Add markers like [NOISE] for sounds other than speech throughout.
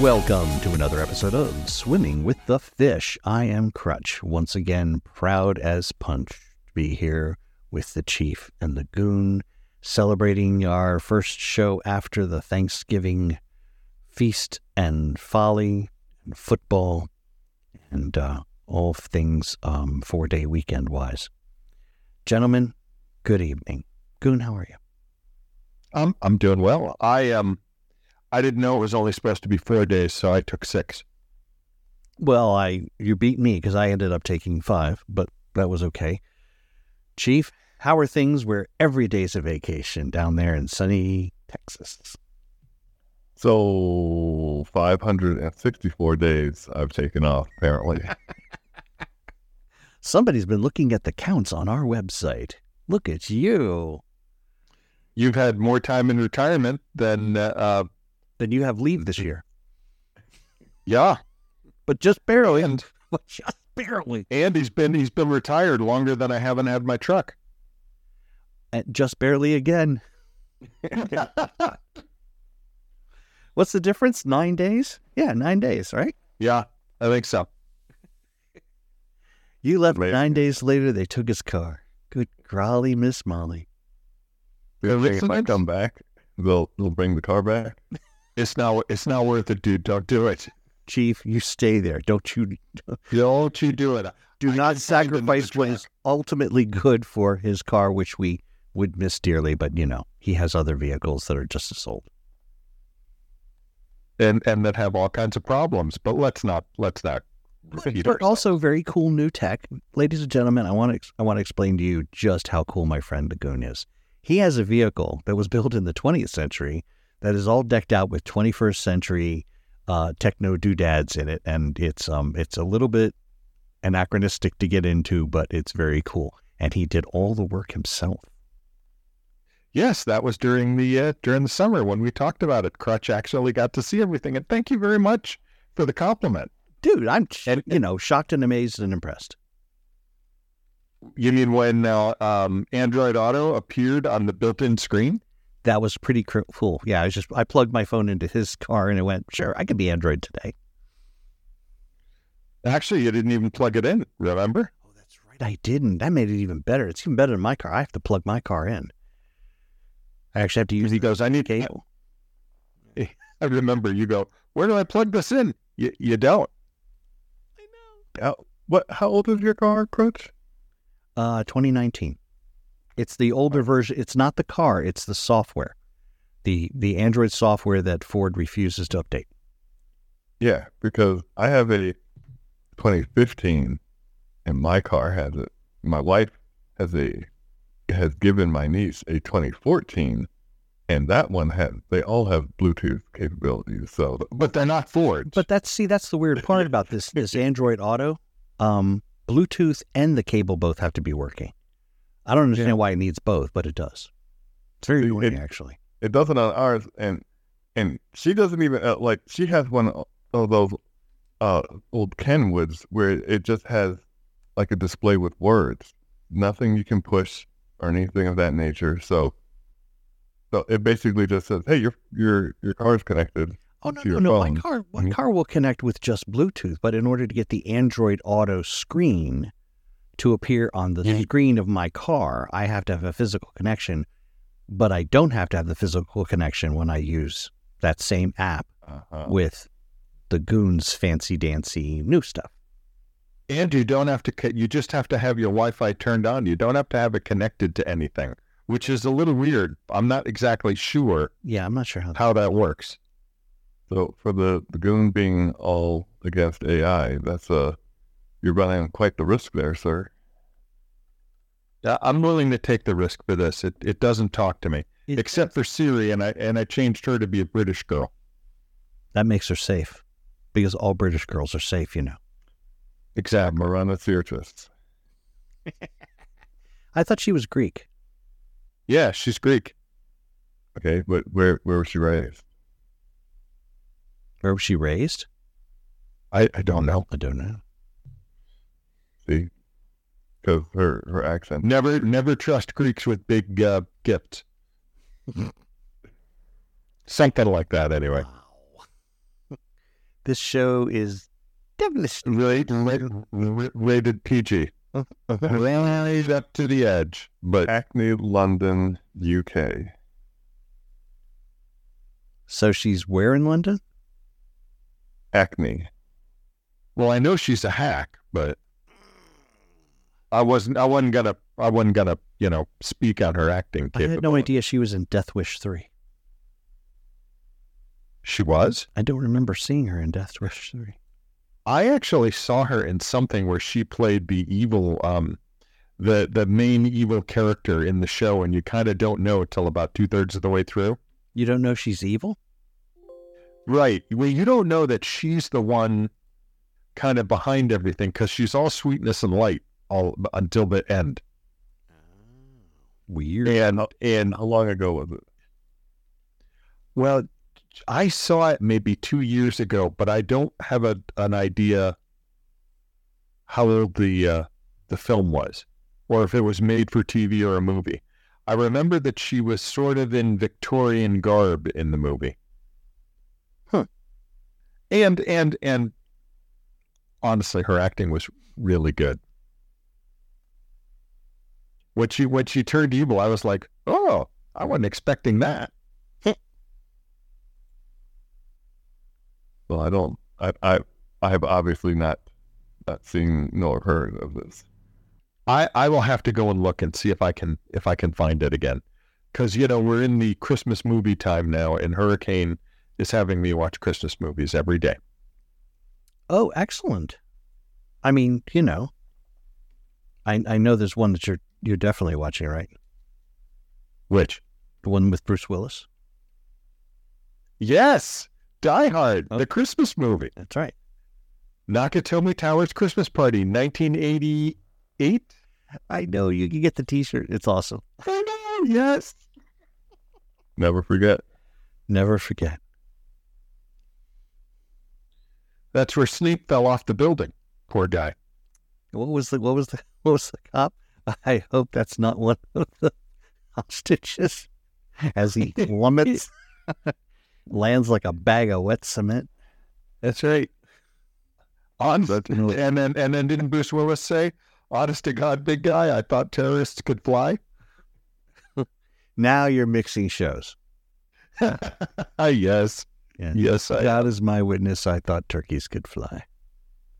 Welcome to another episode of Swimming with the Fish. I am Crutch, once again proud as punch to be here with the Chief and the Goon, celebrating our first show after the Thanksgiving feast and folly and football and uh, all things um, four day weekend wise. Gentlemen, good evening. Goon, how are you? I'm I'm doing well. I um I didn't know it was only supposed to be four days, so I took six. Well, I you beat me because I ended up taking five, but that was okay. Chief, how are things where every day's a vacation down there in sunny Texas? So 564 days I've taken off, apparently. [LAUGHS] Somebody's been looking at the counts on our website. Look at you. You've had more time in retirement than uh, uh Then you have leave this year, yeah, but just barely. and [LAUGHS] just barely. and he's been he's been retired longer than I haven't had my truck. And just barely again. [LAUGHS] What's the difference? Nine days? Yeah, nine days, right? yeah, I think so. You left Maybe. nine days later, they took his car. Good golly, Miss Molly. You think if I come back, they'll they'll bring the car back. [LAUGHS] It's not it's not worth it, dude. Don't do it. Chief, you stay there. Don't you [LAUGHS] Don't you do it. do I not can find another sacrifice what is ultimately good for his car, which we would miss dearly, but you know, he has other vehicles that are just as old. And and that have all kinds of problems. But let's not let's not repeat But also very cool new tech. Ladies and gentlemen, I want to I want to explain to you just how cool my friend Lagoon is. He has a vehicle that was built in the 20th century that is all decked out with 21st century uh, techno doodads in it, and it's um it's a little bit anachronistic to get into, but it's very cool. And he did all the work himself. Yes, that was during the uh, during the summer when we talked about it. Crutch actually got to see everything, and thank you very much for the compliment. Dude, I'm And- you know shocked and amazed and impressed. You mean when uh, um, Android Auto appeared on the built-in screen? That was pretty cool. Yeah, I was just I plugged my phone into his car and it went, sure, I could be Android today. Actually, you didn't even plug it in. Remember? Oh, that's right. I didn't. That made it even better. It's even better than my car. I have to plug my car in. I actually have to use He the goes, "I need." cable. [LAUGHS] I remember. You go, "Where do I plug this in?" You you don't. How, what? How old is your car, Crutch? Uh, 2019. It's the older version. It's not the car. It's the software. The the Android software that Ford refuses to update. Yeah, because I have a 2015, and my car has it. My wife has a has given my niece a 2014, and that one has. They all have Bluetooth capabilities. So But they're not Ford. But that's see, that's the weird part about this this [LAUGHS] Android Auto. Um, Bluetooth and the cable both have to be working. I don't understand Yeah. why it needs both, but it does. It's very annoying, it- actually. it doesn't on ours, and and she doesn't even uh, like. She has one of those uh old Kenwoods where it just has like a display with words, nothing you can push or anything of that nature. So, so it basically just says, "Hey, your your your car's connected." Oh no, no, no! My car, my Mhm. car will connect with just Bluetooth, but in order to get the Android Auto screen to appear on the Mhm. screen of my car, I have to have a physical connection. But I don't have to have the physical connection when I use that same app Uh-huh. with the Goons fancy dancy new stuff. and you don't have to. You just have to have your Wi-Fi turned on. You don't have to have it connected to anything, which is a little weird. I'm not exactly sure Yeah, I'm not sure how. how that works. So for the the goon being all against AI, that's uh you're running quite the risk there, sir. I'm willing to take the risk for this. It it doesn't talk to me It- except for Siri, and I and I changed her to be a British girl. that makes her safe because all British girls are safe, you know. Exactly. Marina Sirtis. [LAUGHS] I thought she was Greek. Yeah, she's Greek. Okay, but where where was she raised? Where was she raised? I, I don't know. I don't know. See, because her her accent. Never never trust Greeks with big uh, gifts. [LAUGHS] Something like that, anyway. Wow. This show is definitely Rated, rated, rated PG. Rated up to the edge. But Hackney, London, UK. So she's where in London? Hackney. well, I know she's a hack, but I wasn't. I wasn't gonna. I wasn't gonna. You know, speak on her acting. I had no idea she was in Death Wish 3. She was. I don't remember seeing her in Death Wish 3. I actually saw her in something where she played the evil, um, the the main evil character in the show, and you kind of don't know until about two thirds of the way through. You don't know she's evil? Right. Well, you don't know that she's the one kind of behind everything because she's all sweetness and light all until the end. Weird. And and How long ago was it? well, I saw it maybe two years ago, but I don't have a an idea how old the uh, the film was, or if it was made for TV or a movie. I remember that she was sort of in Victorian garb in the movie. Huh. And and and honestly, her acting was really good. When she when she turned evil, I was like, oh, I wasn't expecting that. Well, I don't. I I I have obviously not not seen nor heard of this. I, I will have to go and look and see if I can if I can find it again, because you know we're in the Christmas movie time now, and Hurricane is having me watch Christmas movies every day. Oh, excellent. I mean, you know, I I know there's one that you're you're definitely watching, right? Which The one with Bruce Willis. yes, Die Hard, Oh. the Christmas movie, That's right. Nakatomi Towers Christmas Party, 1988. I know you can get the T-shirt. It's awesome. I know, yes. Never forget. Never forget. That's where Sleep fell off the building. Poor guy. What was the what was the [LAUGHS] what was the cop? [LAUGHS] I hope that's not one of the hostages as he plummets, [LAUGHS] [LAUGHS] lands like a bag of wet cement. That's right. On and then and then didn't Bruce Willis say, "Honest to God, big guy, I thought terrorists could fly." Now you're mixing shows. yes, Yeah. yes, I, God is my witness. I thought turkeys could fly.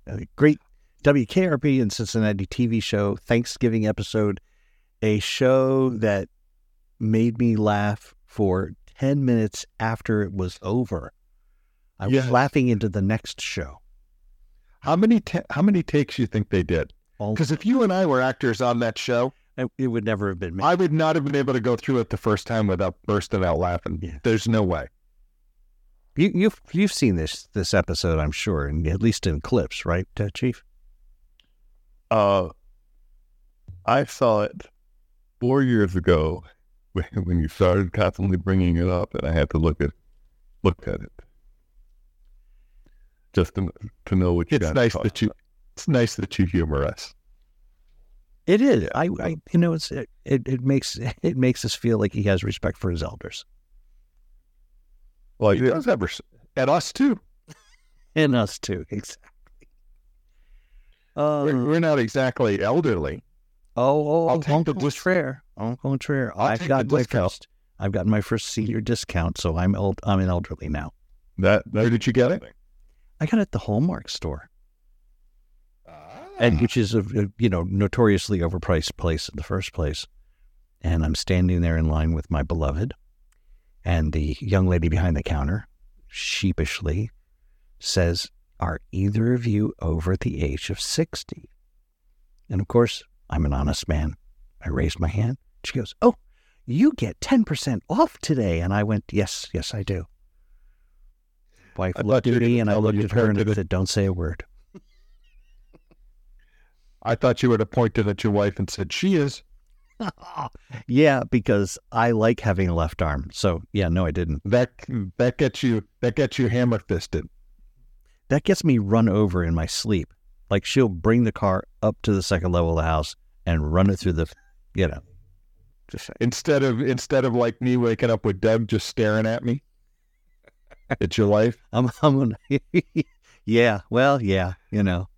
A great WKRP in Cincinnati TV show, Thanksgiving episode, a show that made me laugh for 10 minutes after it was over. I was Yes. laughing into the next show. How many ta- how many takes you think they did? Because if you and I were actors on that show, it would never have been me. I would not have been able to go through it the first time without bursting out laughing. Yeah. There's no way. You, you've you've seen this this episode, I'm sure, and at least in clips, right, uh, Chief? Uh, I saw it four years ago [LAUGHS] when, when you started constantly bringing it up, and I had to look at look at it just to to know what you It's got. nice talk that you it's nice that you humor us. It is. I, I you know, it's it, it, it makes [LAUGHS] it makes us feel like he has respect for his elders Well, He does have res- at us too. [LAUGHS] and us too. Exactly. Uh, We're, we're not exactly elderly. oh, oh, I'll oh, take the Contraire. Contraire. I'll I've got my discount. first. I've gotten my first senior discount, so I'm old. I'm an elderly now. that. Where did you get it? I got it at the Hallmark store, and which is a, a you know notoriously overpriced place in the first place. And I'm standing there in line with my beloved, and the young lady behind the counter sheepishly says, "Are either of you over the age of 60?" And of course, I'm an honest man. I raised my hand. She goes, "Oh, you get ten percent off today." And I went, "Yes, yes, I do." Wife I looked at me, and I looked at her, and I said, "Don't say a word." I thought you would have pointed at your wife and said, "She is." [LAUGHS] yeah, because I like having a left arm. So yeah, no, I didn't. That that gets you that gets you hammer fisted. That gets me run over in my sleep. Like she'll bring the car up to the second level of the house and run it through the, you know. Just Instead of instead of like me waking up with Deb just staring at me. It's your life. [LAUGHS] I'm, I'm gonna, [LAUGHS] yeah, well, yeah, you know,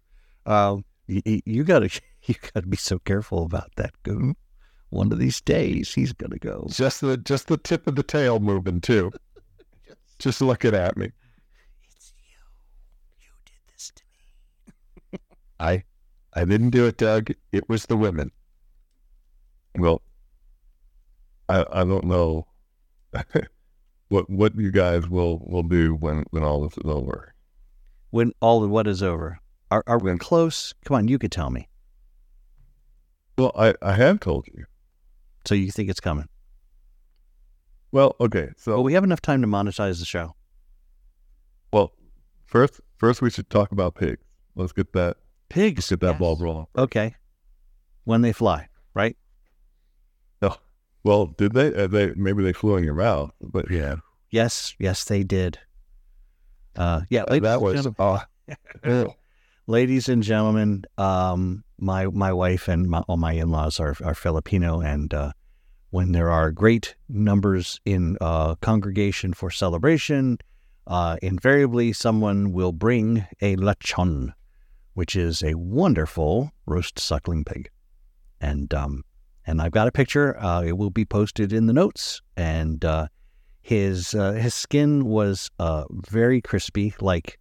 um, you, you gotta, [LAUGHS] you gotta be so careful about that goon. One of these days, he's gonna go. Just the just the tip of the tail moving too. Just looking at me. It's you. You did this to me. I I didn't do it, Doug. It was the women. Well, I I don't know [LAUGHS] what what you guys will will do when when all this is over. When all of what is over, are are we When- close? Come on, you could tell me. Well, I I have told you. So you think it's coming? Well, okay. So Well, we have enough time to monetize the show. well, first first we should talk about pigs. Let's get that Pigs. get that yes. ball rolling. Okay. When they fly, right? Oh, Well, did they? Uh, they maybe they flew in your mouth, but Yeah. Yes, yes, they did. Uh, yeah, ladies that and was gentlemen- [LAUGHS] uh, ladies and gentlemen, um, my my wife and my, all my in-laws are are Filipino, and uh, when there are great numbers in uh, congregation for celebration, uh, invariably someone will bring a lechon, which is a wonderful roast suckling pig, and um, and I've got a picture. Uh, it will be posted in the notes, and uh, his uh, his skin was uh, very crispy, like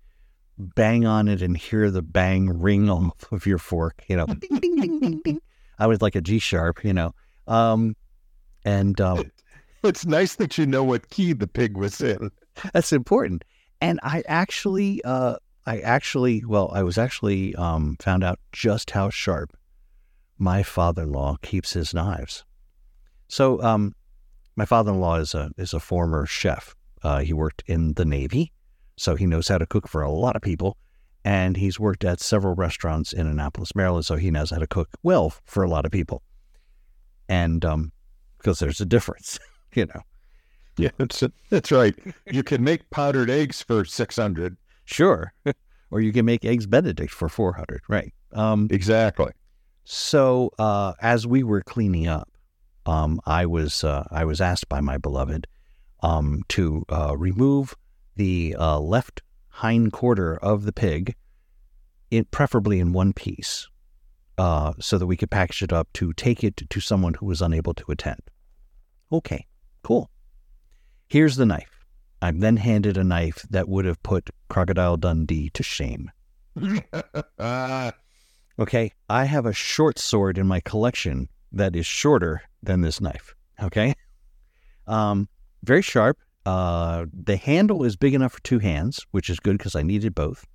bang on it and hear the bang ring [LAUGHS] off of your fork, you know. [LAUGHS] ding, ding, ding, ding, ding. I was like a G sharp, you know. Um, and uh, [LAUGHS] it's nice that you know what key the pig was in. that's important. And I actually, uh, I actually, well, I was actually um, found out just how sharp my father-in-law keeps his knives. So, um, my father-in-law is a is a former chef. Uh, he worked in the Navy, so he knows how to cook for a lot of people. And he's worked at several restaurants in Annapolis, Maryland, so he knows how to cook well for a lot of people. And um, because there's a difference, [LAUGHS] you know. Yeah, that's that's right. You can make powdered eggs for six hundred. Sure. [LAUGHS] or you can make eggs Benedict for 400, right? Um, Exactly. so uh, as we were cleaning up, um, I was uh, I was asked by my beloved um, to uh, remove the uh, left hind quarter of the pig, in, preferably in one piece, uh, so that we could package it up to take it to someone who was unable to attend. Okay, cool. Here's the knife. I'm then handed a knife that would have put Crocodile Dundee to shame. [LAUGHS] Okay, I have a short sword in my collection that is shorter than this knife. Okay, um, very sharp. Uh, the handle is big enough for two hands, which is good because I needed both.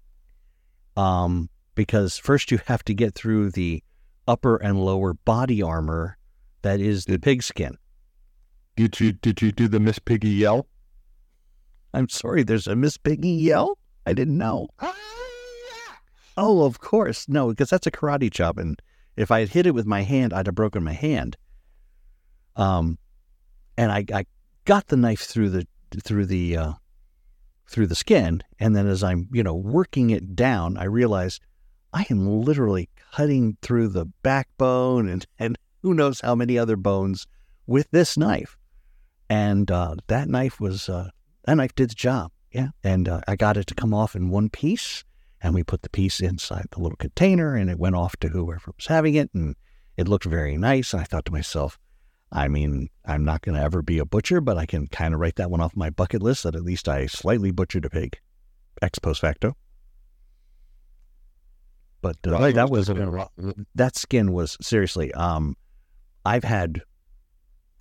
Um, because first you have to get through the upper and lower body armor that is the pig skin. did you did you do the Miss Piggy yell? I'm sorry, there's a Miss Piggy yell. I didn't know. Oh, of course. No, because that's a karate chop. And if I had hit it with my hand, I'd have broken my hand. Um, and I, I got the knife through the through the uh, through the skin, and then as I'm you know working it down, I realize I am literally cutting through the backbone and and who knows how many other bones with this knife. And uh, that knife was uh, that knife did the job. Yeah, and uh, I got it to come off in one piece and we put the piece inside the little container and it went off to whoever was having it and it looked very nice. And i thought to myself i mean i'm not going to ever be a butcher but i can kind of write that one off my bucket list that at least i slightly butchered a pig. Ex post facto. But uh, Right. that was that skin was seriously um i've had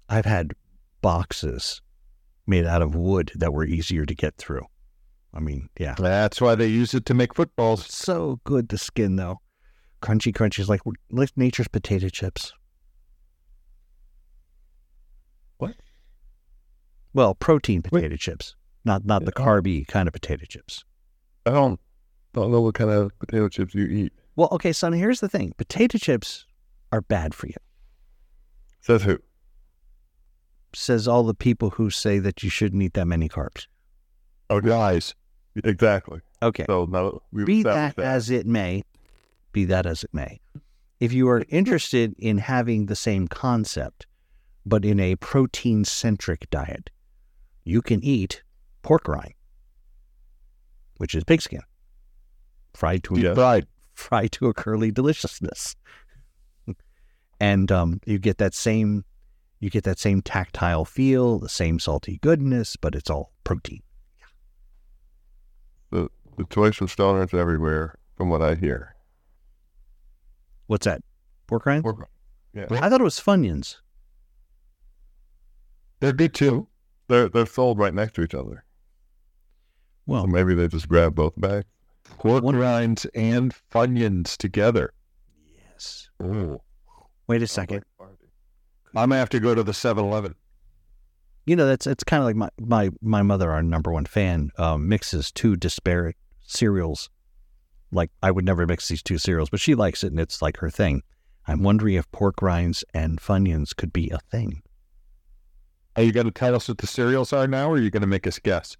i've had boxes made out of wood that were easier to get through i mean yeah That's why they use it to make footballs. so good the skin though crunchy crunchy is like like nature's potato chips What? well protein potato chips not not the Yeah. Oh. carby kind of potato chips I don't don't know what kind of potato chips you eat. well okay son here's the thing potato chips are bad for you Says who? Says all the people who say that you shouldn't eat that many carbs Oh, guys. Exactly. okay So now we be that as it may, be that as it may, if you are interested in having the same concept, but in a protein centric diet, you can eat pork rind. which is pigskin, fried to a fried. fried to a curly deliciousness. [LAUGHS] and um, you get that same you get that same tactile feel, the same salty goodness, but it's all protein. The the choice of stoners everywhere, from what I hear. What's that? Pork rinds? Pork- Yeah, I thought it was Funyuns. There'd be two. they're they're sold right next to each other. Well, So maybe they just grab both bags. Pork One- rinds and Funyuns together. yes. Oh. Wait a second. I'm gonna have to go to the 7-Eleven. You know, that's it's kind of like my, my my mother, our number one fan, um, mixes two disparate cereals. Like I would never mix these two cereals, but she likes it, and it's like her thing. I'm wondering if pork rinds and Funyuns could be a thing. Are you gonna tell us what the cereals are now, or are you gonna make us guess?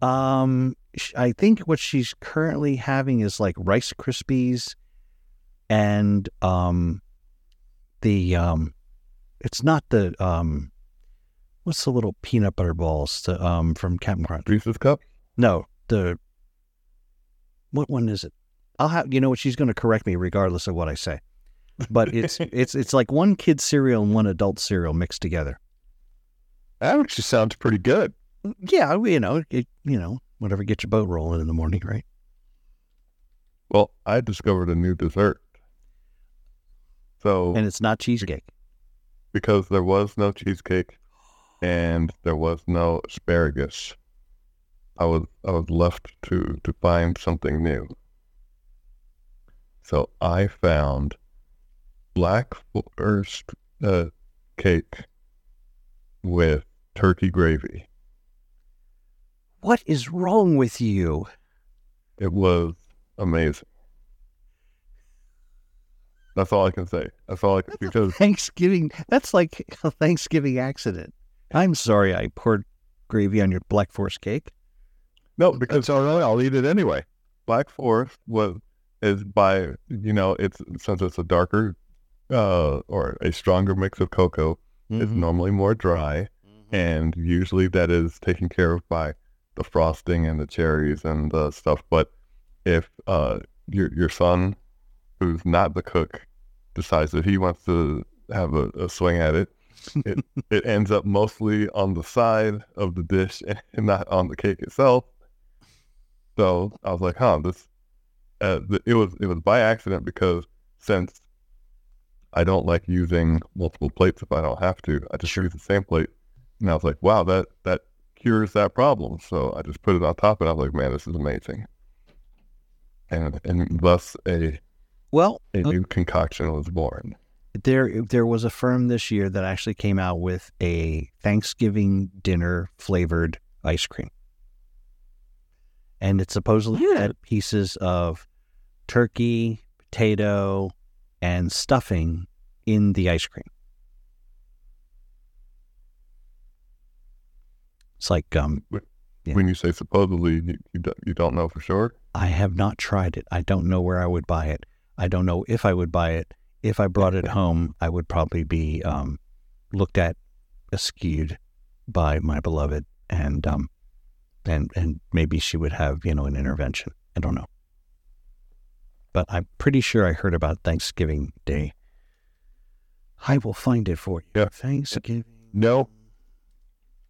Um, I think what she's currently having is like Rice Krispies, and um, the um, it's not the um, what's the little peanut butter balls the, um from Captain Crunch? Reese's cup. No, the what one is it? I'll have you know what she's going to correct me regardless of what I say, but it's [LAUGHS] it's it's like one kid cereal and one adult cereal mixed together. That actually sounds pretty good. Yeah, you know, it, you know, whatever gets your boat rolling in the morning, right? Well, I discovered a new dessert. So And it's not cheesecake. Because there was no cheesecake and there was no asparagus, I was I was left to to find something new. So I found black forest uh, cake with turkey gravy. What is wrong with you? It was amazing. That's all I can say. That's all I can because Thanksgiving. That's like a Thanksgiving accident. I'm sorry I poured gravy on your Black Forest cake. no, because It's all right. I'll eat it anyway. Black Forest was is by you know it's since it's a darker uh or a stronger mix of cocoa, it's Mhm. normally more dry, and usually that is taken care of by the frosting and the cherries and the stuff. But if uh your your son, who's not the cook, decides that he wants to have a, a swing at it, it [LAUGHS] it ends up mostly on the side of the dish and [LAUGHS] not on the cake itself. So I was like, huh, this uh, it was it was by accident because since I don't like using multiple plates if I don't have to, I just use the same plate. And I was like, wow, that that cures that problem. So I just put it on top, and I was like, man, this is amazing. And and thus a Well, a uh, new concoction was born. there there was a firm this year that actually came out with a Thanksgiving dinner flavored ice cream. And it supposedly had pieces of turkey, potato, and stuffing in the ice cream. It's like um Yeah. When you say supposedly, you, you you don't know for sure. I have not tried it. I don't know where I would buy it. I don't know if I would buy it. If I brought it home, I would probably be um, looked at askewed by my beloved, and um, and and maybe she would have you know an intervention. I don't know, but I'm pretty sure I heard about Thanksgiving Day. I will find it for you. Yeah. Thanksgiving. No,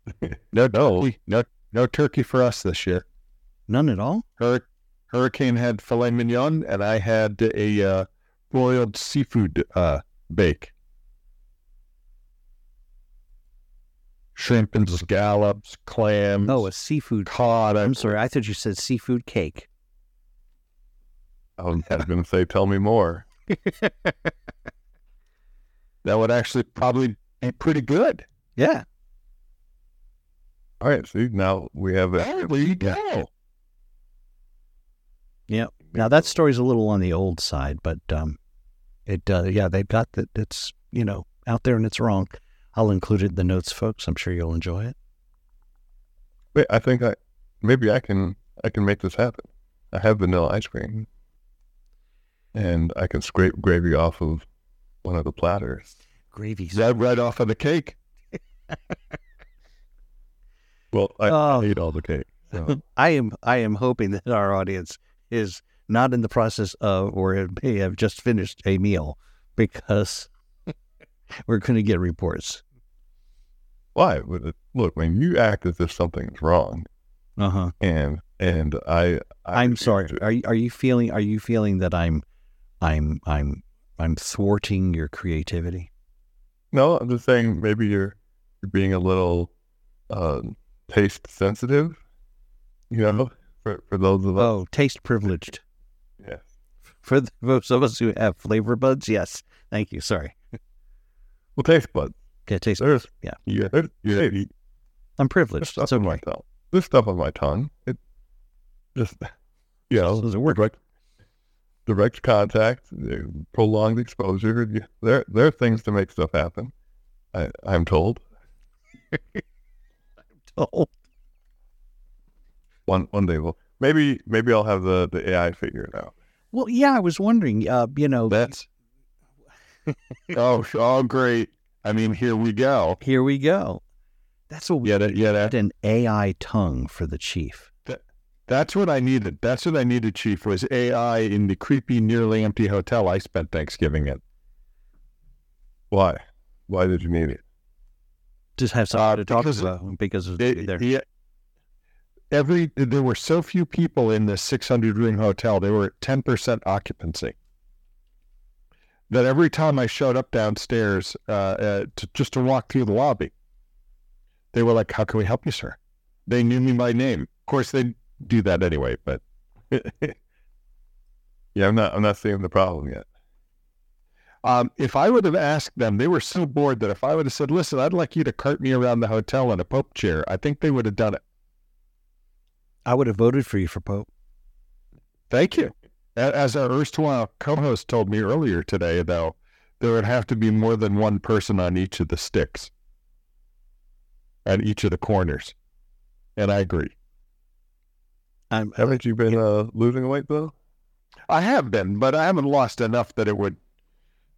[LAUGHS] no, no, no, no turkey for us this year. None at all. Hur- Hurricane had filet mignon, and I had a uh, broiled seafood uh, bake. Shrimp and scallops, clams, Oh, a seafood. cod. I'm sorry. I thought you said seafood cake. I was, going to say, tell me more. [LAUGHS] That would actually probably be pretty good. Yeah. All right, see now we have a There you go. Now that story's a little on the old side, but um, it uh, yeah they've got that. It's you know out there and it's wrong. I'll include it in the notes, folks. I'm sure you'll enjoy it. Wait, I think I maybe I can I can make this happen. I have vanilla ice cream, and I can scrape gravy off of one of the platters. Gravy. That right off of the cake? [LAUGHS] Well, I Oh. ate all the cake. So, [LAUGHS] I am I am hoping that our audience is not in the process of or may have just finished a meal because [LAUGHS] we're going to get reports. why? Look, when you act as if something's wrong, Uh huh. and and I, I I'm sorry. to- Are you, are you feeling are you feeling that I'm I'm I'm I'm thwarting your creativity? No, I'm just saying maybe you're you're being a little uh, taste sensitive. You know, for for those of us. Oh, taste privileged. Yeah. For those of us who have flavor buds, yes. Thank you. Sorry. Well, taste buds. Okay, taste. There's Yeah. yeah. There's, Yeah. I'm privileged. stuff It's on my okay. There's stuff on my tongue. It just you know Does it work? direct direct contact, prolonged exposure. There there are things to make stuff happen. I I'm told. [LAUGHS] Oh, One one day we'll maybe maybe I'll have the the AI figure it out. well, yeah. I was wondering. Uh, you know, That's [LAUGHS] oh, oh, great. I mean, here we go. here we go. That's what we Yeah, that, yeah, that, an AI tongue for the chief. that's what I needed. That's what I needed, Chief, was AI in the creepy, nearly empty hotel I spent Thanksgiving in. Why? Why did you need it? Just have something Uh, to talk because about because of It- there. yeah, every there were so few people in this 600 room hotel. They were at 10 percent occupancy. That every time I showed up downstairs uh, uh, to, just to walk through the lobby, they were like, "How can we help you, sir?" They knew me by name. Of course, they do that anyway. But [LAUGHS] Yeah, I'm not I'm not seeing the problem yet. um, if I would have asked them, they were so bored that if I would have said, "Listen, I'd like you to cart me around the hotel in a Pope chair," I think they would have done it. I would have voted for you for Pope. Thank you. As our erstwhile co-host told me earlier today, though, there would have to be more than one person on each of the sticks, at each of the corners, and I agree. I'm, Haven't you been uh, losing weight though? I have been, but I haven't lost enough that it would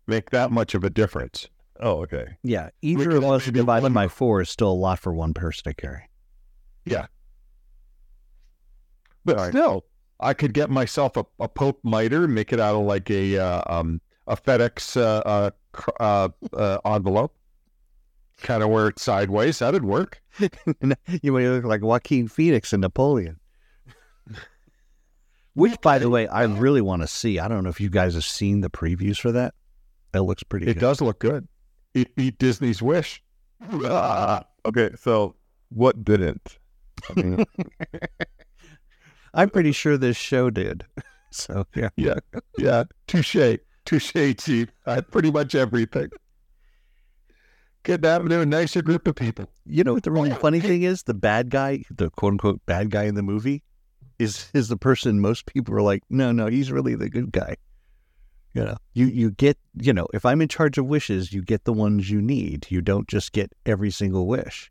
make that much of a difference. Oh, okay. yeah. Either of us divided by four is still a lot for one person to carry. But still, I could get myself a, a Pope miter, make it out of like a uh, um, a FedEx uh, uh, uh, uh, envelope, kind of wear it sideways. That'd work. [LAUGHS] you may look like Joaquin Phoenix and Napoleon. Which, by the way, I really want to see. I don't know if you guys have seen the previews for that. That looks pretty It good. does look good. It beat Disney's wish. Ah. [LAUGHS] Okay, so what didn't? I mean, [LAUGHS] I'm pretty sure this show did. [LAUGHS] So yeah, Yeah, yeah. Touche, touche, Chief. I pretty much everything. Good down to a nicer group of people. you know what the really oh, funny thing is? The bad guy, the quote unquote bad guy in the movie, is is the person most people are like, no, no, he's really the good guy. You know, you you get, you know, if I'm in charge of wishes, you get the ones you need. You don't just get every single wish.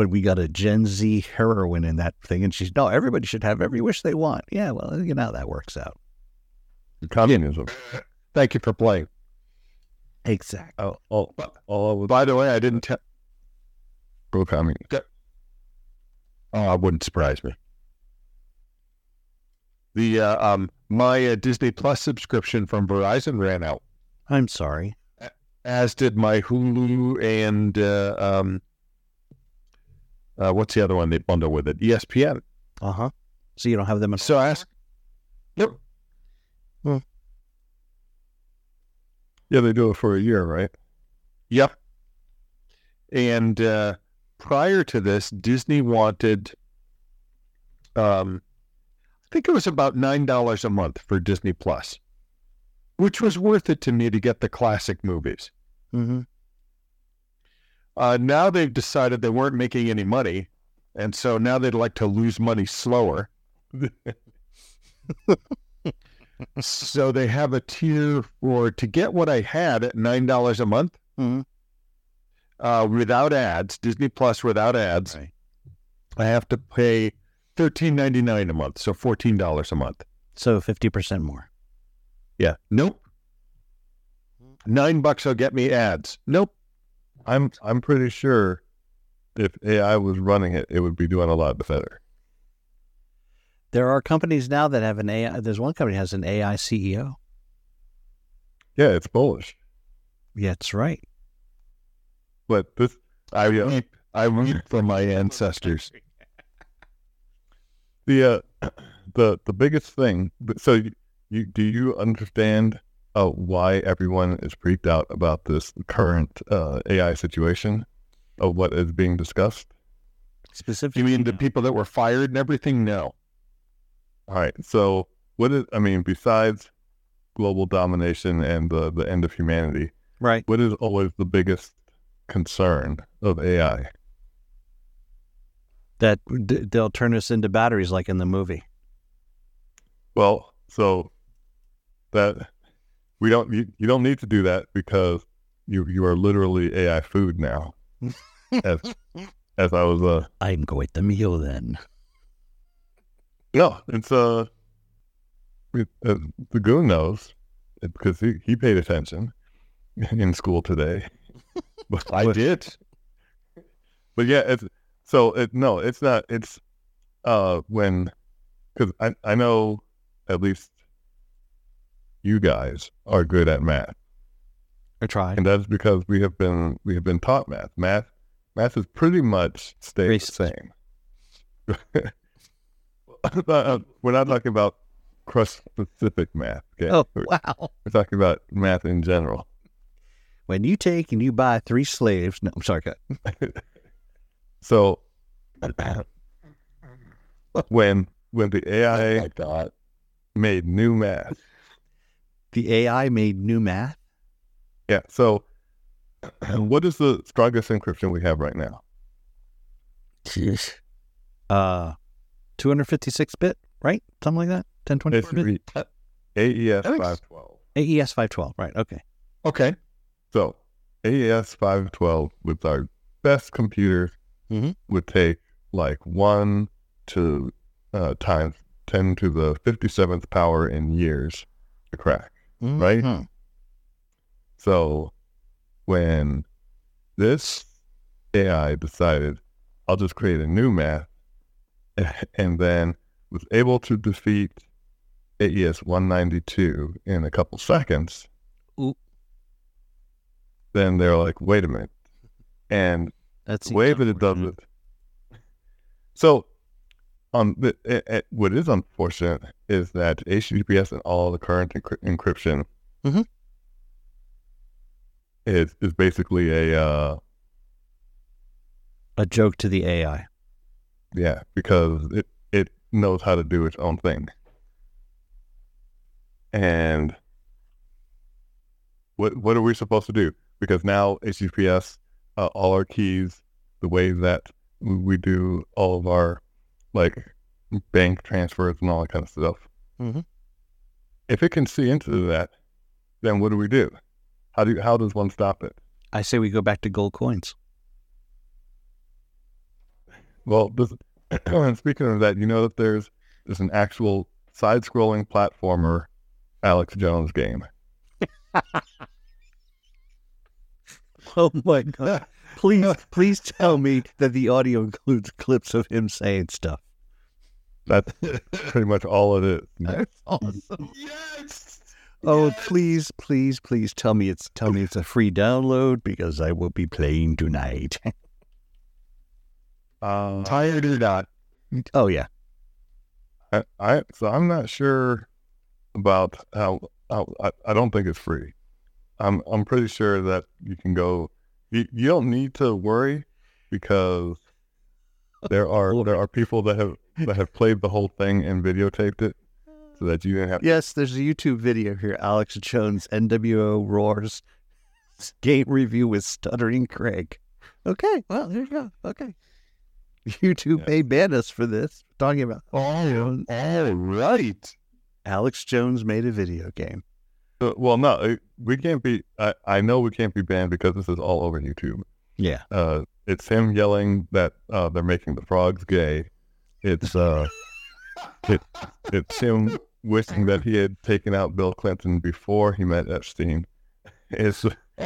But we got a Gen Z heroine in that thing, and she's no, everybody should have every wish they want. Yeah, well, you know how that works out. communism. Thank you for playing. Exactly. All, all, all I was By the way, I didn't tell. pro communist. Oh, it wouldn't surprise me. The uh, um my uh, Disney Plus subscription from Verizon ran out, I'm sorry. as did my Hulu and uh, um uh, what's the other one they bundle with it? ESPN. Uh huh. So you don't have them. In- So I asked. Yep. Yeah, they do it for a year, right? Yep. And uh, prior to this, Disney wanted, um, I think it was about nine dollars a month for Disney Plus, which was worth it to me to get the classic movies. mm-hmm. Uh, now they've decided they weren't making any money, and so now they'd like to lose money slower. [LAUGHS] so they have a tier for to get what I had at nine dollars a month. Mhm. uh, without ads, Disney Plus without ads, Right. I have to pay thirteen ninety nine a month, so fourteen dollars a month. So fifty percent more. Yeah. Nope. Nine bucks will get me ads. Nope. I'm I'm pretty sure if AI was running it, it would be doing a lot better. There are companies now that have an AI. There's one company that has an AI CEO. Yeah, it's bullish. Yeah, that's right. But this, I Yeah. weep. I weep for my ancestors. [LAUGHS] the uh, [CLEARS THROAT] the the biggest thing. So, you, you do you understand uh, why everyone is freaked out about this current uh, AI situation of what is being discussed? Specifically, You mean the people that were fired and everything? No. All right. So, what is? I mean, besides global domination and the the end of humanity, right? what is always the biggest concern of AI? That d- they'll turn us into batteries, like in the movie. Well, so that we don't you, you don't need to do that because you you are literally AI food now. [LAUGHS] as as I was uh I'm quite the meal then. no, it's uh, it, uh the goon knows because he, he paid attention [LAUGHS] in school today. [LAUGHS] but, I but- did. but yeah, it's so it no, it's not. It's uh when because I I know at least you guys are good at math, I try. and that's because we have been we have been taught math. Math math is pretty much stayed Racist. the same. [LAUGHS] Uh, We're not talking about Crutch specific math. Okay, Oh we're, wow! we're talking about math in general. When you take and you buy three slaves, no, I'm sorry. go- [LAUGHS] So [COUGHS] when when the Oh AI my made new math. The AI made new math. Yeah. So, [CLEARS THROAT] what is the strongest encryption we have right now? Uh, 256 bit, right? Something like that. 1024 bit. It's AES five twelve. AES 512. Right. Okay. Okay. So, AES five twelve with our best computers Mhm. would take like one to uh, times ten to the fifty seventh power in years to crack. Right? Mhm. So, when this AI decided, I'll just create a new math, [LAUGHS] and then was able to defeat AES 192 in a couple seconds, Ooh. then they're like, wait a minute. And That's the way that it does it. So, um, it, it- what is unfortunate is that HTTPS and all the current encry- encryption Mhm. is is basically a uh, a joke to the AI. yeah because it it knows how to do its own thing. And what what are we supposed to do? Because now HTTPS, uh, all our keys, the way that we do all of our like bank transfers and all that kind of stuff. Mhm. If it can see into that, then what do we do? How do you, how does one stop it? I say we go back to gold coins. Well, this, [CLEARS THROAT] speaking of that, you know that there's there's an actual side-scrolling platformer Alex Jones game. [LAUGHS] Oh my god! [LAUGHS] Please, please tell me that the audio includes clips of him saying stuff. That's pretty much all it is. That's awesome. Yes. Oh, please, please, please tell me it's tell me it's a free download because I will be playing tonight. [LAUGHS] Uh, Tired or not? oh yeah, I, I so I'm not sure about how, how I, I don't think it's free. I'm I'm pretty sure that you can go. You, you don't need to worry because there [LAUGHS] are there are people that have that have played the whole thing and videotaped it so that you didn't have. yes. There's a YouTube video here. Alex Jones NWO Wars [LAUGHS] game review with stuttering Craig. Okay, well there you go. Okay, YouTube Yeah. may ban us for this. Talking about Oh, all right. Alex Jones made a video game. Uh, well, no, we can't be. I, I know we can't be banned because this is all over YouTube. Yeah. Uh, it's him yelling that uh, they're making the frogs gay. It's uh, [LAUGHS] it, it's him wishing that he had taken out Bill Clinton before he met Epstein. It's [LAUGHS]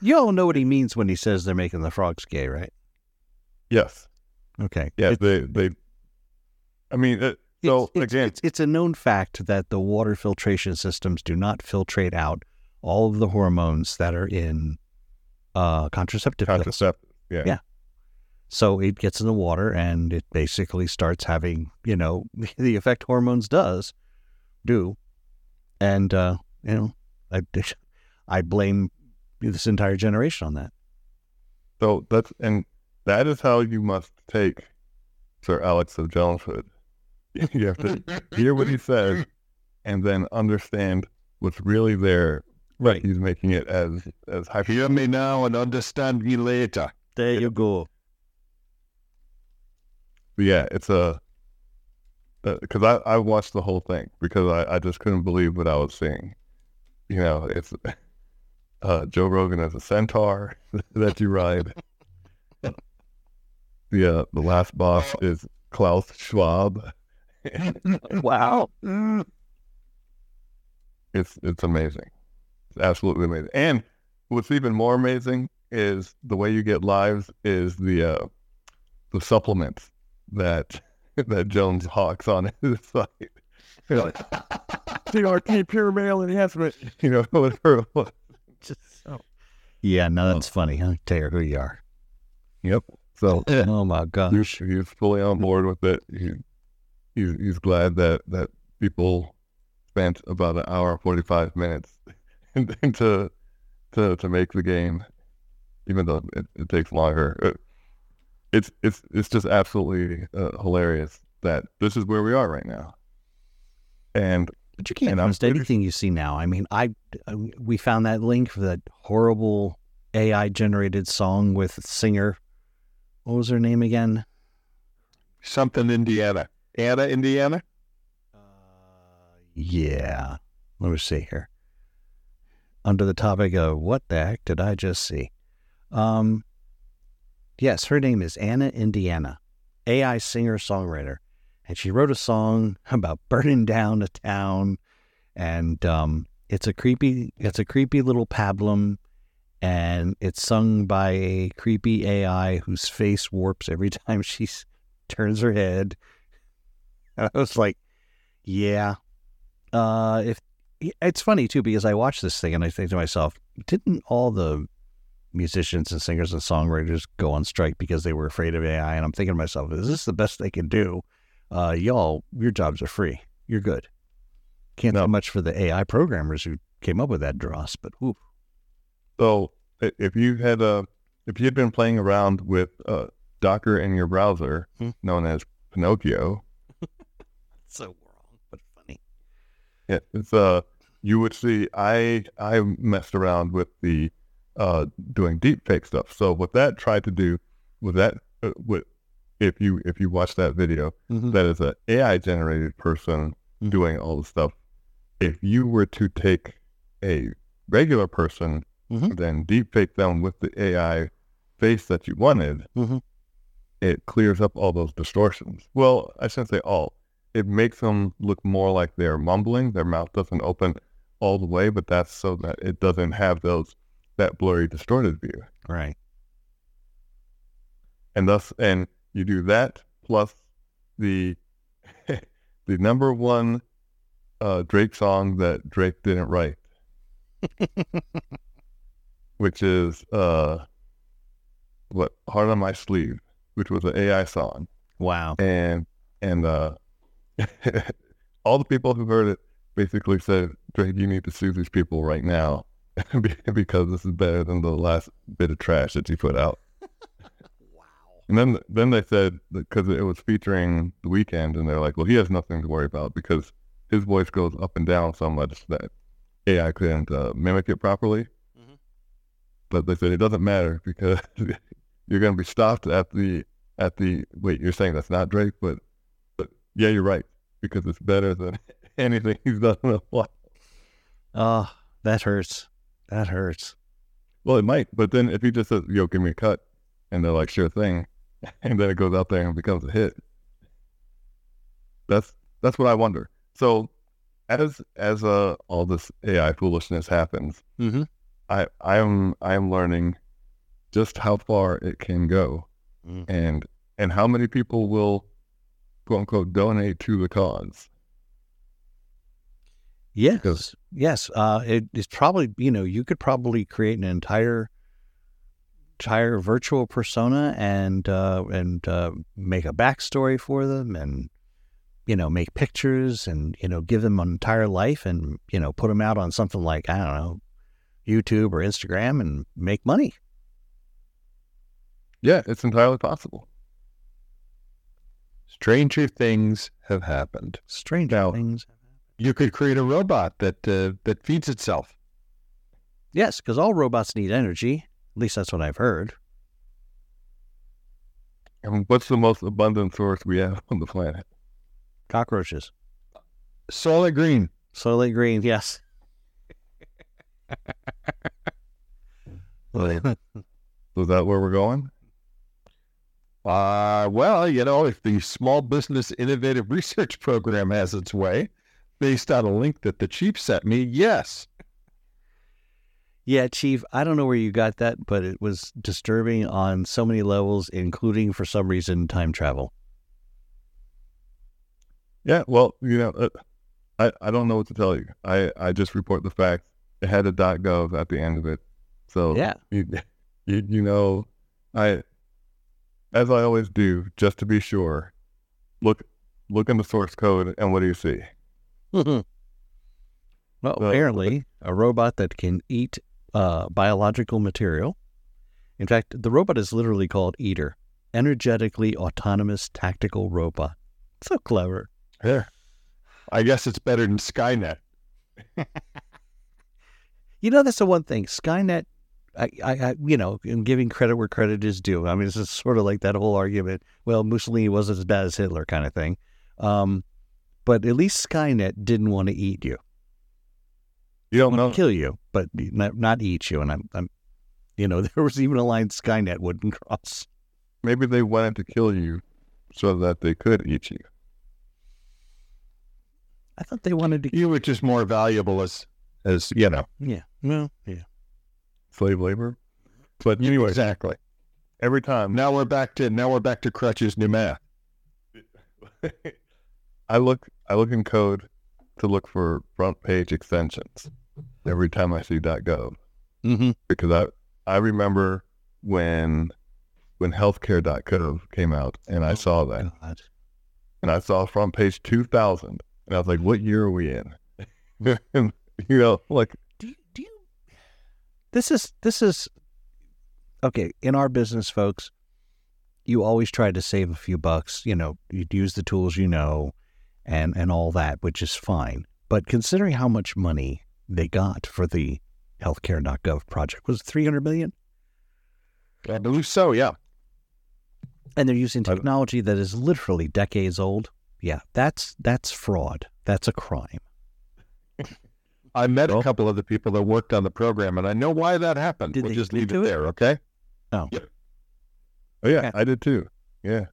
You all know what he means when he says they're making the frogs gay, right? yes, Okay. yeah. It- They they I mean, it, so it's, again, it's, it's a known fact that the water filtration systems do not filtrate out all of the hormones that are in uh, contraceptive contraceptive. Yeah. Yeah. So it gets in the water and it basically starts having, you know, [LAUGHS] the effect hormones does do. And, uh, you know, I, [LAUGHS] I blame this entire generation on that. So that's and that is how you must take Sir Alex of Joneshood. [LAUGHS] You have to hear what he says and then understand what's really there. Right. He's making it as as hyper. Hear me now and understand me later. There you go. But yeah, it's a because I I watched the whole thing because I I just couldn't believe what I was seeing. You know, it's [LAUGHS] uh, Joe Rogan as a centaur [LAUGHS] that you ride. The uh, the last boss is Klaus Schwab. [LAUGHS] Wow. It's it's amazing. It's absolutely amazing. And what's even more amazing is the way you get lives is the uh, the supplements that [LAUGHS] that Jones hawks on [LAUGHS] his site. You're like, CRT pure male enhancement. You know, whatever it was. Just so. Yeah, no, that's funny. Huh? Tell you who you are. Yep. So Oh my gosh. he's, he's fully on board with it. He, he's he's glad that that people spent about an hour and forty five minutes [LAUGHS] to to to make the game, even though it, it takes longer. It- it's it's it's just absolutely uh, hilarious that this is where we are right now. And But you can't trust anything you see now. I mean, I uh, we found that link for that horrible AI generated song with singer. What was her name again? Something Indiana. Anna, Indiana? Uh, yeah. Let me see here. Under the topic of what the heck did I just see? Um, yes, her name is Anna Indiana, AI singer songwriter, and she wrote a song [LAUGHS] about burning down a town, and um, it's a creepy, it's a creepy little pablum, and it's sung by a creepy AI whose face warps every [LAUGHS] time she turns her head. And [LAUGHS] I was like, yeah, uh, if it's funny too because I watch this thing and I think to myself, didn't all the musicians and singers and songwriters go on strike because they were afraid of AI? And I'm thinking to myself, is this the best they can do? Uh, y'all, your jobs are free. You're good. Can't No. much for the AI programmers who came up with that dross, but whoop. so if you had uh, if you had been playing around with uh, Docker in your browser, Hmm. known as Pinocchio, so wrong, but funny. Yeah, it's uh, you would see. I I messed around with the uh doing deep fake stuff. So what that tried to do was that uh, what if you if you watch that video, Mhm. that is a AI generated person Mhm. doing all the stuff. If you were to take a regular person, Mhm. then deep fake them with the AI face that you wanted, Mhm. it clears up all those distortions. Well, I shouldn't say all. It makes them look more like they're mumbling. Their mouth doesn't open all the way, but that's so that it doesn't have those that blurry, distorted view. Right. And thus, and you do that plus the [LAUGHS] the number one uh, Drake song that Drake didn't write, [LAUGHS] which is uh, what "Heart on My Sleeve," which was an AI song. Wow. and and uh, [LAUGHS] all the people who heard it basically said, "Drake, you need to sue these people right now [LAUGHS] because this is better than the last bit of trash that you put out." [LAUGHS] Wow. And then then they said because it was featuring the Weeknd, and they're like, "Well, he has nothing to worry about because his voice goes up and down so much that AI couldn't uh, mimic it properly." Mhm. But they said it doesn't matter because you're going to be stopped at the at the wait. You're saying that's not Drake, but yeah, you're right because it's better than [LAUGHS] anything he's done in a while. Oh, that hurts. That hurts. Well, it might, but then if he just says, "Yo, give me a cut," and they're like, "Sure thing," [LAUGHS] and then it goes out there and becomes a hit. That's that's what I wonder. So, as as uh, all this AI foolishness happens, Mm-hmm. I I am I am learning just how far it can go, Mm. and and how many people will quote unquote donate to the cause. Yes, yes. Uh, it's probably you know you could probably create an entire entire virtual persona and uh, and uh, make a backstory for them and you know make pictures and you know give them an entire life and you know put them out on something like I don't know YouTube or Instagram and make money. Yeah, it's entirely possible. Stranger things have happened. Strange Now- things. You could create a robot that uh, that feeds itself. Yes, because all robots need energy. At least that's what I've heard. And what's the most abundant source we have on the planet? Cockroaches. Soylent Green. Soylent Green, yes. So is that where we're going? Uh, well, you know, if the Small Business Innovative [LAUGHS] Research Program has its way, based on a link that the chief sent me, yes. Yeah, Chief, I don't know where you got that, but it was disturbing on so many levels, including for some reason time travel. Yeah, well, you know, uh, I, I don't know what to tell you. I, I just report the facts. It had a .gov at the end of it. So Yeah. you, [LAUGHS] you, you know, I, as I always do, just to be sure, look look in the source code and what do you see? [LAUGHS] well, apparently, a robot that can eat uh, biological material. In fact, the robot is literally called EATR, energetically autonomous tactical robot. So clever. There. I guess it's better than Skynet. [LAUGHS] You know, that's the one thing. Skynet, I, I, you know, in giving credit where credit is due. I mean, this is sort of like that whole argument. Well, Mussolini wasn't as bad as Hitler, kind of thing. Um, but at least Skynet didn't want to eat you, You don't know. kill you, but not, not eat you. And I'm, I'm, you know, [LAUGHS] there was even a line Skynet wouldn't cross. Maybe they wanted to kill you so that they could eat you. I thought they wanted to. You were just more valuable as, as you know. Yeah. Well, yeah. Slave labor. But anyway, Exactly. every time Now we're back to now we're back to Crutch's new math. [LAUGHS] I look I look in code to look for FrontPage extensions every time I see .gov Mm-hmm. because I I remember when when healthcare.gov came out and I saw that God. and I saw FrontPage 2000 and I was like what year are we in [LAUGHS] and you know like do you, do you this is this is okay in our business folks you always try to save a few bucks you know you use the tools you know and and all that which is fine but considering how much money they got for the healthcare.gov project was it 300 million I believe so. Yeah. and they're using technology that is literally decades old yeah that's that's fraud that's a crime [LAUGHS] I met a couple of the people that worked on the program, and I know why that happened. Did we'll just leave it it? there, okay? oh yeah Okay. I did too yeah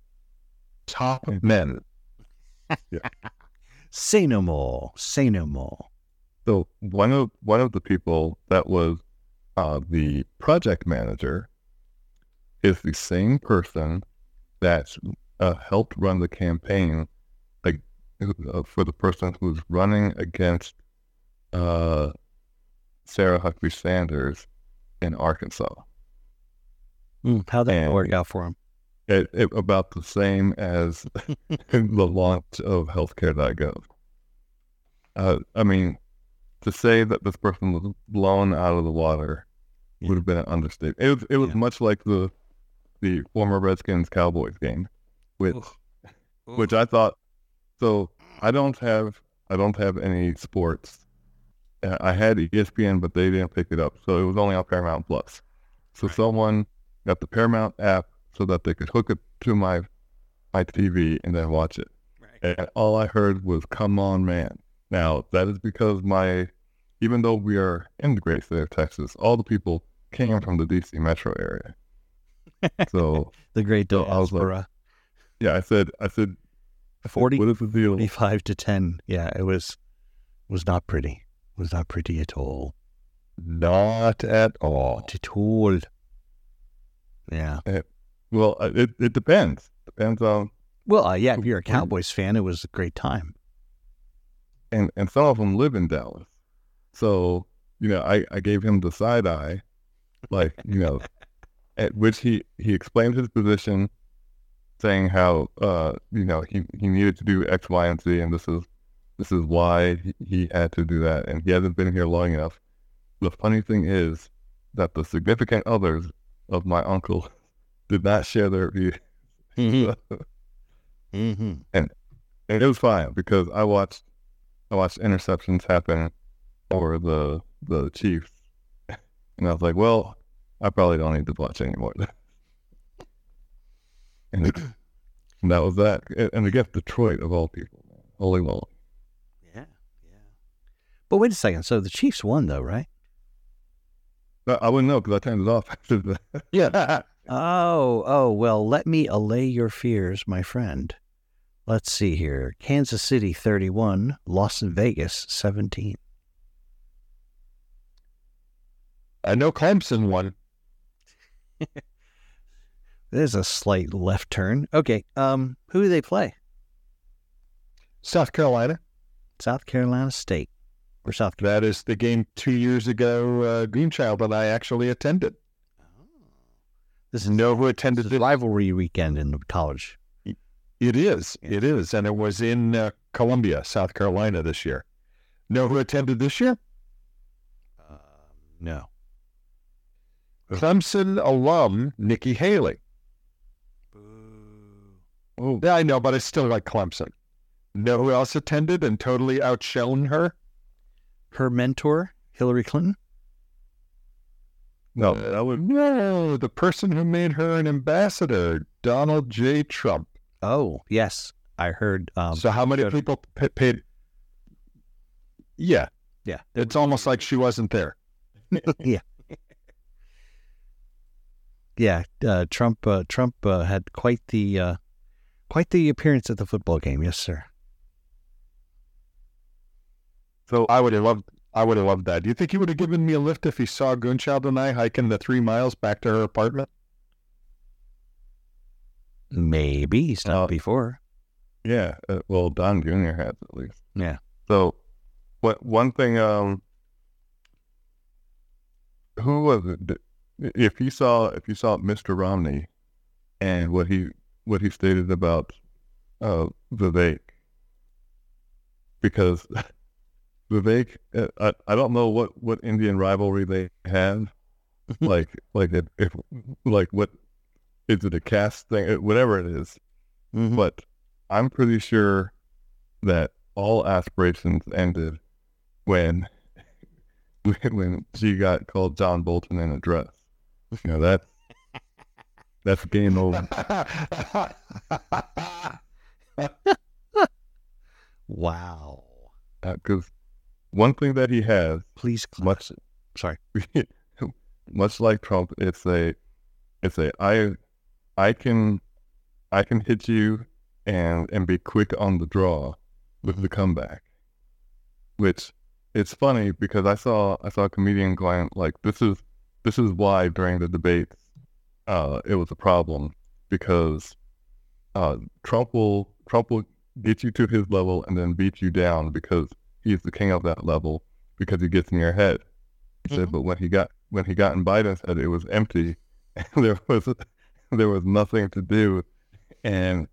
Top men. yeah. [LAUGHS] say no more say no more So one of one of the people that was uh, the project manager is the same person that uh, helped run the campaign, like uh, for the person who's running against uh, Sarah Huckabee Sanders in Arkansas. Mm, how'd that And- work out for him It, it about the same as [LAUGHS] [LAUGHS] the launch of healthcare.gov. Uh, I mean, to say that this person was blown out of the water Yeah. would have been an understatement. It was, it was Yeah. much like the the former Redskins Cowboys game, which which I thought. So I don't have I don't have any sports. I had ESPN, but they didn't pick it up, so it was only on Paramount Plus. So someone got the Paramount app so that they could hook it to my my TV and then watch it. And all I heard was "Come on, man!" Now that is because my, even though we are in the great state of Texas, all the people came from the DC metro area. [LAUGHS] So the great So I was like, yeah, I said, I said, I said, 40 what is the deal? 25 to 10 yeah it was was not pretty was that pretty at all Not at all. not at all yeah Well, uh, it it depends. Depends on Well, uh, yeah, if you're a Cowboys fan, it was a great time. and and some of them live in Dallas. So you know, I I gave him the side eye, like you know, [LAUGHS] at which he he explained his position, saying how uh you know he he needed to do X, Y, and Z, and this is this is why he, had to do that, and he hasn't been here long enough. The funny thing is that the significant others of my uncle [LAUGHS] did not share their view, Mm-hmm. [LAUGHS] mm-hmm. and it was fine because I watched I watched interceptions happen for the the Chiefs, [LAUGHS] and I was like, well, I probably don't need to watch anymore. and, it- and that was that. And- And against Detroit of all people, holy moly! But wait a second. So the Chiefs won, though, right? I I wouldn't know because I turned it off after that. Yeah. [LAUGHS] Oh, oh, well, let me allay your fears, my friend. Let's see here. Kansas City 31, Las Vegas 17. I know Clemson won. [LAUGHS] There's a slight left turn. Okay, um, who do they play? South Carolina. South Carolina State or South Carolina? That is the game two years ago, uh, Greenchild, that I actually attended. This is Know who attended the rivalry weekend in the college. It is. It is. And it was in uh, Columbia, South Carolina this year. Know who attended this year? Um, no. Clemson alum Nikki Haley. Oh, Yeah, I know, but I still like Clemson. Know who else attended and totally outshone her? Her mentor, Hillary Clinton. no, that would No, the person who made her an ambassador, Donald J. Trump. Oh, yes. I heard. Um, so how many good. people pa- paid? Yeah, yeah. it's almost like she wasn't there. [LAUGHS] Yeah, uh, Trump. Uh, Trump uh, had quite the uh, quite the appearance at the football game. Yes, sir. So. I would have loved. I would have loved that. Do you think he would have given me a lift if he saw Goonchild and I hiking the three miles back to her apartment? Maybe he's done Uh, before. Yeah, uh, well, Don Jr. has at least. Yeah. So, what one thing? Um, who was it? If you saw, if you saw Mr. Romney, and what he what he stated about uh, Vivek, because [LAUGHS] Vivek, uh, I I don't know what what Indian rivalry they have, like like if, if like what is it a caste thing? Uh, Whatever it is, Mhm. but I'm pretty sure that all aspirations ended [LAUGHS] when when she got called John Bolton in a dress. You know that that's game over. [LAUGHS] Wow. Because one thing that he has, Please, much Sorry. [LAUGHS] much like Trump, it's a it's a I I can I can hit you and and be quick on the draw with the comeback. Which it's funny because I saw I saw a comedian going like this is this is why during the debates uh it was a problem because uh Trump will Trump will get you to his level and then beat you down because he's the king of that level because he gets in your head. He said, mm-hmm. but when he got when he got in Biden's head, it was empty. [LAUGHS] And there was [LAUGHS] there was nothing to do, and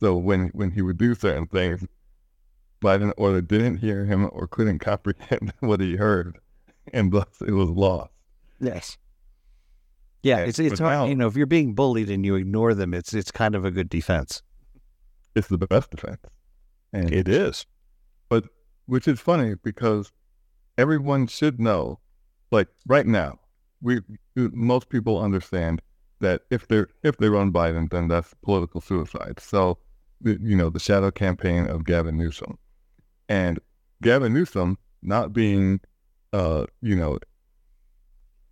so when when he would do certain things, Biden either didn't hear him or couldn't comprehend [LAUGHS] what he heard, and thus it was lost. Yes. Yeah, Yeah, it's it's hard, now- you know if you're being bullied and you ignore them, it's it's kind of a good defense. It's the best defense, and it is. but which is funny because everyone should know, like right now, we most people understand that if they if they run Biden, then that's political suicide. So, you know, the shadow campaign of Gavin Newsom, and Gavin Newsom not being, uh, you know,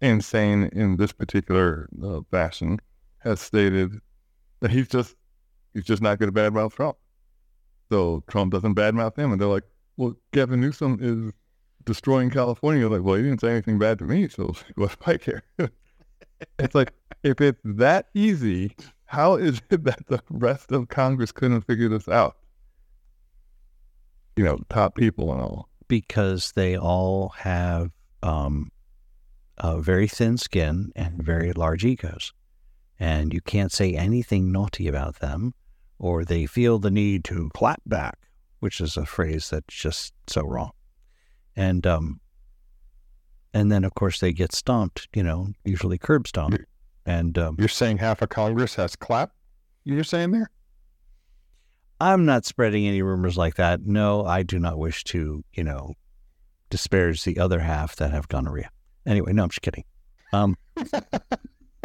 insane in this particular uh, fashion, has stated that he's just he's just not going to badmouth Trump. So Trump doesn't badmouth him, and they're like, "Well, Gavin Newsom is destroying California." Like, well, he didn't say anything bad to me, so what do I care? it's like if it's that easy, how is [LAUGHS] it that the rest of Congress couldn't figure this out? You know, top people and all. because they all have um, a very thin skin and very large egos. And you can't say anything naughty about them, or they feel the need to clap back, which is a phrase that's just so wrong. And um, and then of course they get stomped, you know, usually curb stomped. And um, You're saying half of Congress has clap? You're saying there? I'm not spreading any rumors like that. No, I do not wish to, you know, disparage the other half that have gonorrhea. Anyway, no, I'm just kidding. Um, [LAUGHS]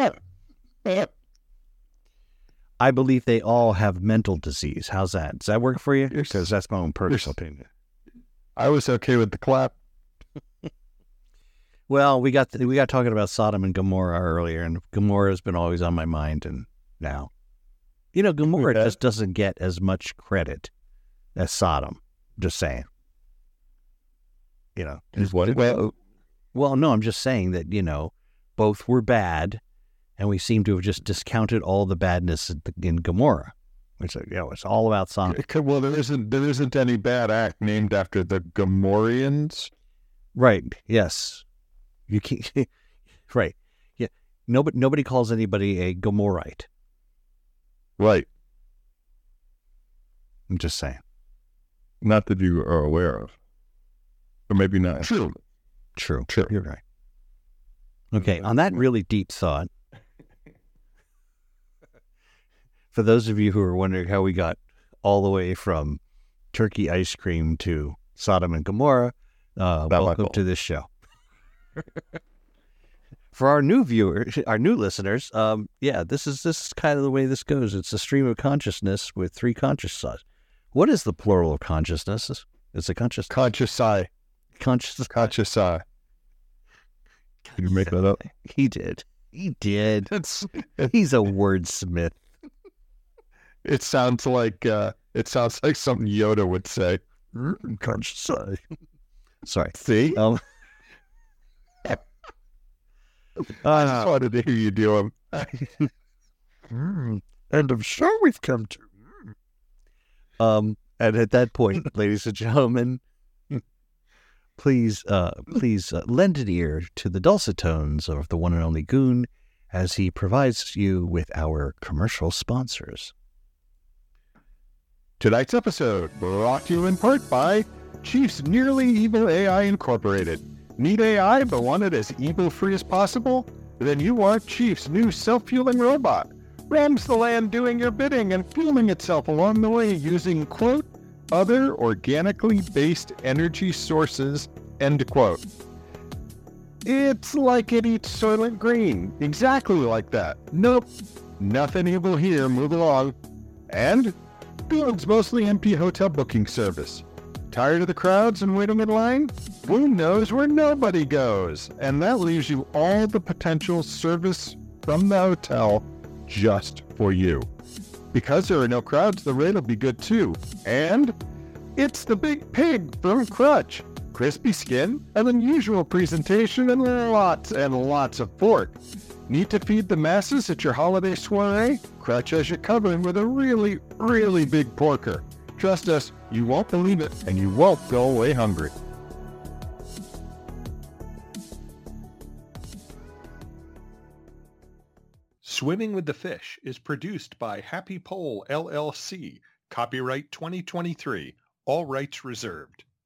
I believe they all have mental disease. How's that? Does that work for you? Because that's my own personal opinion. I was okay with the clap. [LAUGHS] Well, we got we got talking about Sodom and Gomorrah earlier, and Gomorrah has been always on my mind, and now, you know, Gomorrah Okay. just doesn't get as much credit as Sodom. Just saying. You know, Is what? Well, Well, no, I'm just saying that, you know, both were bad, and we seem to have just discounted all the badness in, Gomorrah, which, you know, it's all about Sodom. well, there isn't there isn't any bad act named after the Gomorreans. Right. Yes. You can't, [LAUGHS] right. Yeah. Nobody, nobody calls anybody a Gomorrite. Right. I'm just saying. Not that you are aware of. Or maybe not. True. True. True. You're right. Okay. On that really deep thought, for those of you who are wondering how we got all the way from turkey ice cream to Sodom and Gomorrah, uh, welcome to this show. [LAUGHS] for our new viewers, our new listeners, um, yeah, this is this is kind of the way this goes. It's a stream of consciousness with three consciousness. What is the plural of consciousness? It's a conscious Conscious eye. Conscious Conscious eye. Did you make that up? [LAUGHS] He did. He did. [LAUGHS] He's a wordsmith. It sounds like uh it sounds like something Yoda would say. Conscious eye. Sorry. See? Um, [LAUGHS] I just wanted to hear you do them. [LAUGHS] Mm, and I'm sure we've come to. Um, and at that point, [LAUGHS] ladies and gentlemen, please, uh, please uh, lend an ear to the dulcet tones of the one and only Goon as he provides you with our commercial sponsors. Tonight's episode brought to you in part by Chiefs Nearly Evil AI Incorporated. Need AI but want it as evil free as possible? Then you want Chief's new self fueling robot. Rams the land doing your bidding and fueling itself along the way using, quote, other organically based energy sources, end quote. It's like it eats Soylent Green. Exactly like that. Nope. Nothing evil here. Move along. And Goon's mostly empty hotel booking service. Tired of the crowds and waiting in line? Goon knows where nobody goes, and that leaves you all the potential service from the hotel just for you. Because there are no crowds, the rate will be good too. And it's the big pig from Crutch. Crispy skin, an unusual presentation, and lots and lots of pork. Need to feed the masses at your holiday soiree? Crutch has you covered with a really, really big porker. Trust us, you won't believe it, and you won't go away hungry. Swimming with the Fish is produced by Happy Pole LLC. Copyright 2023. All rights reserved.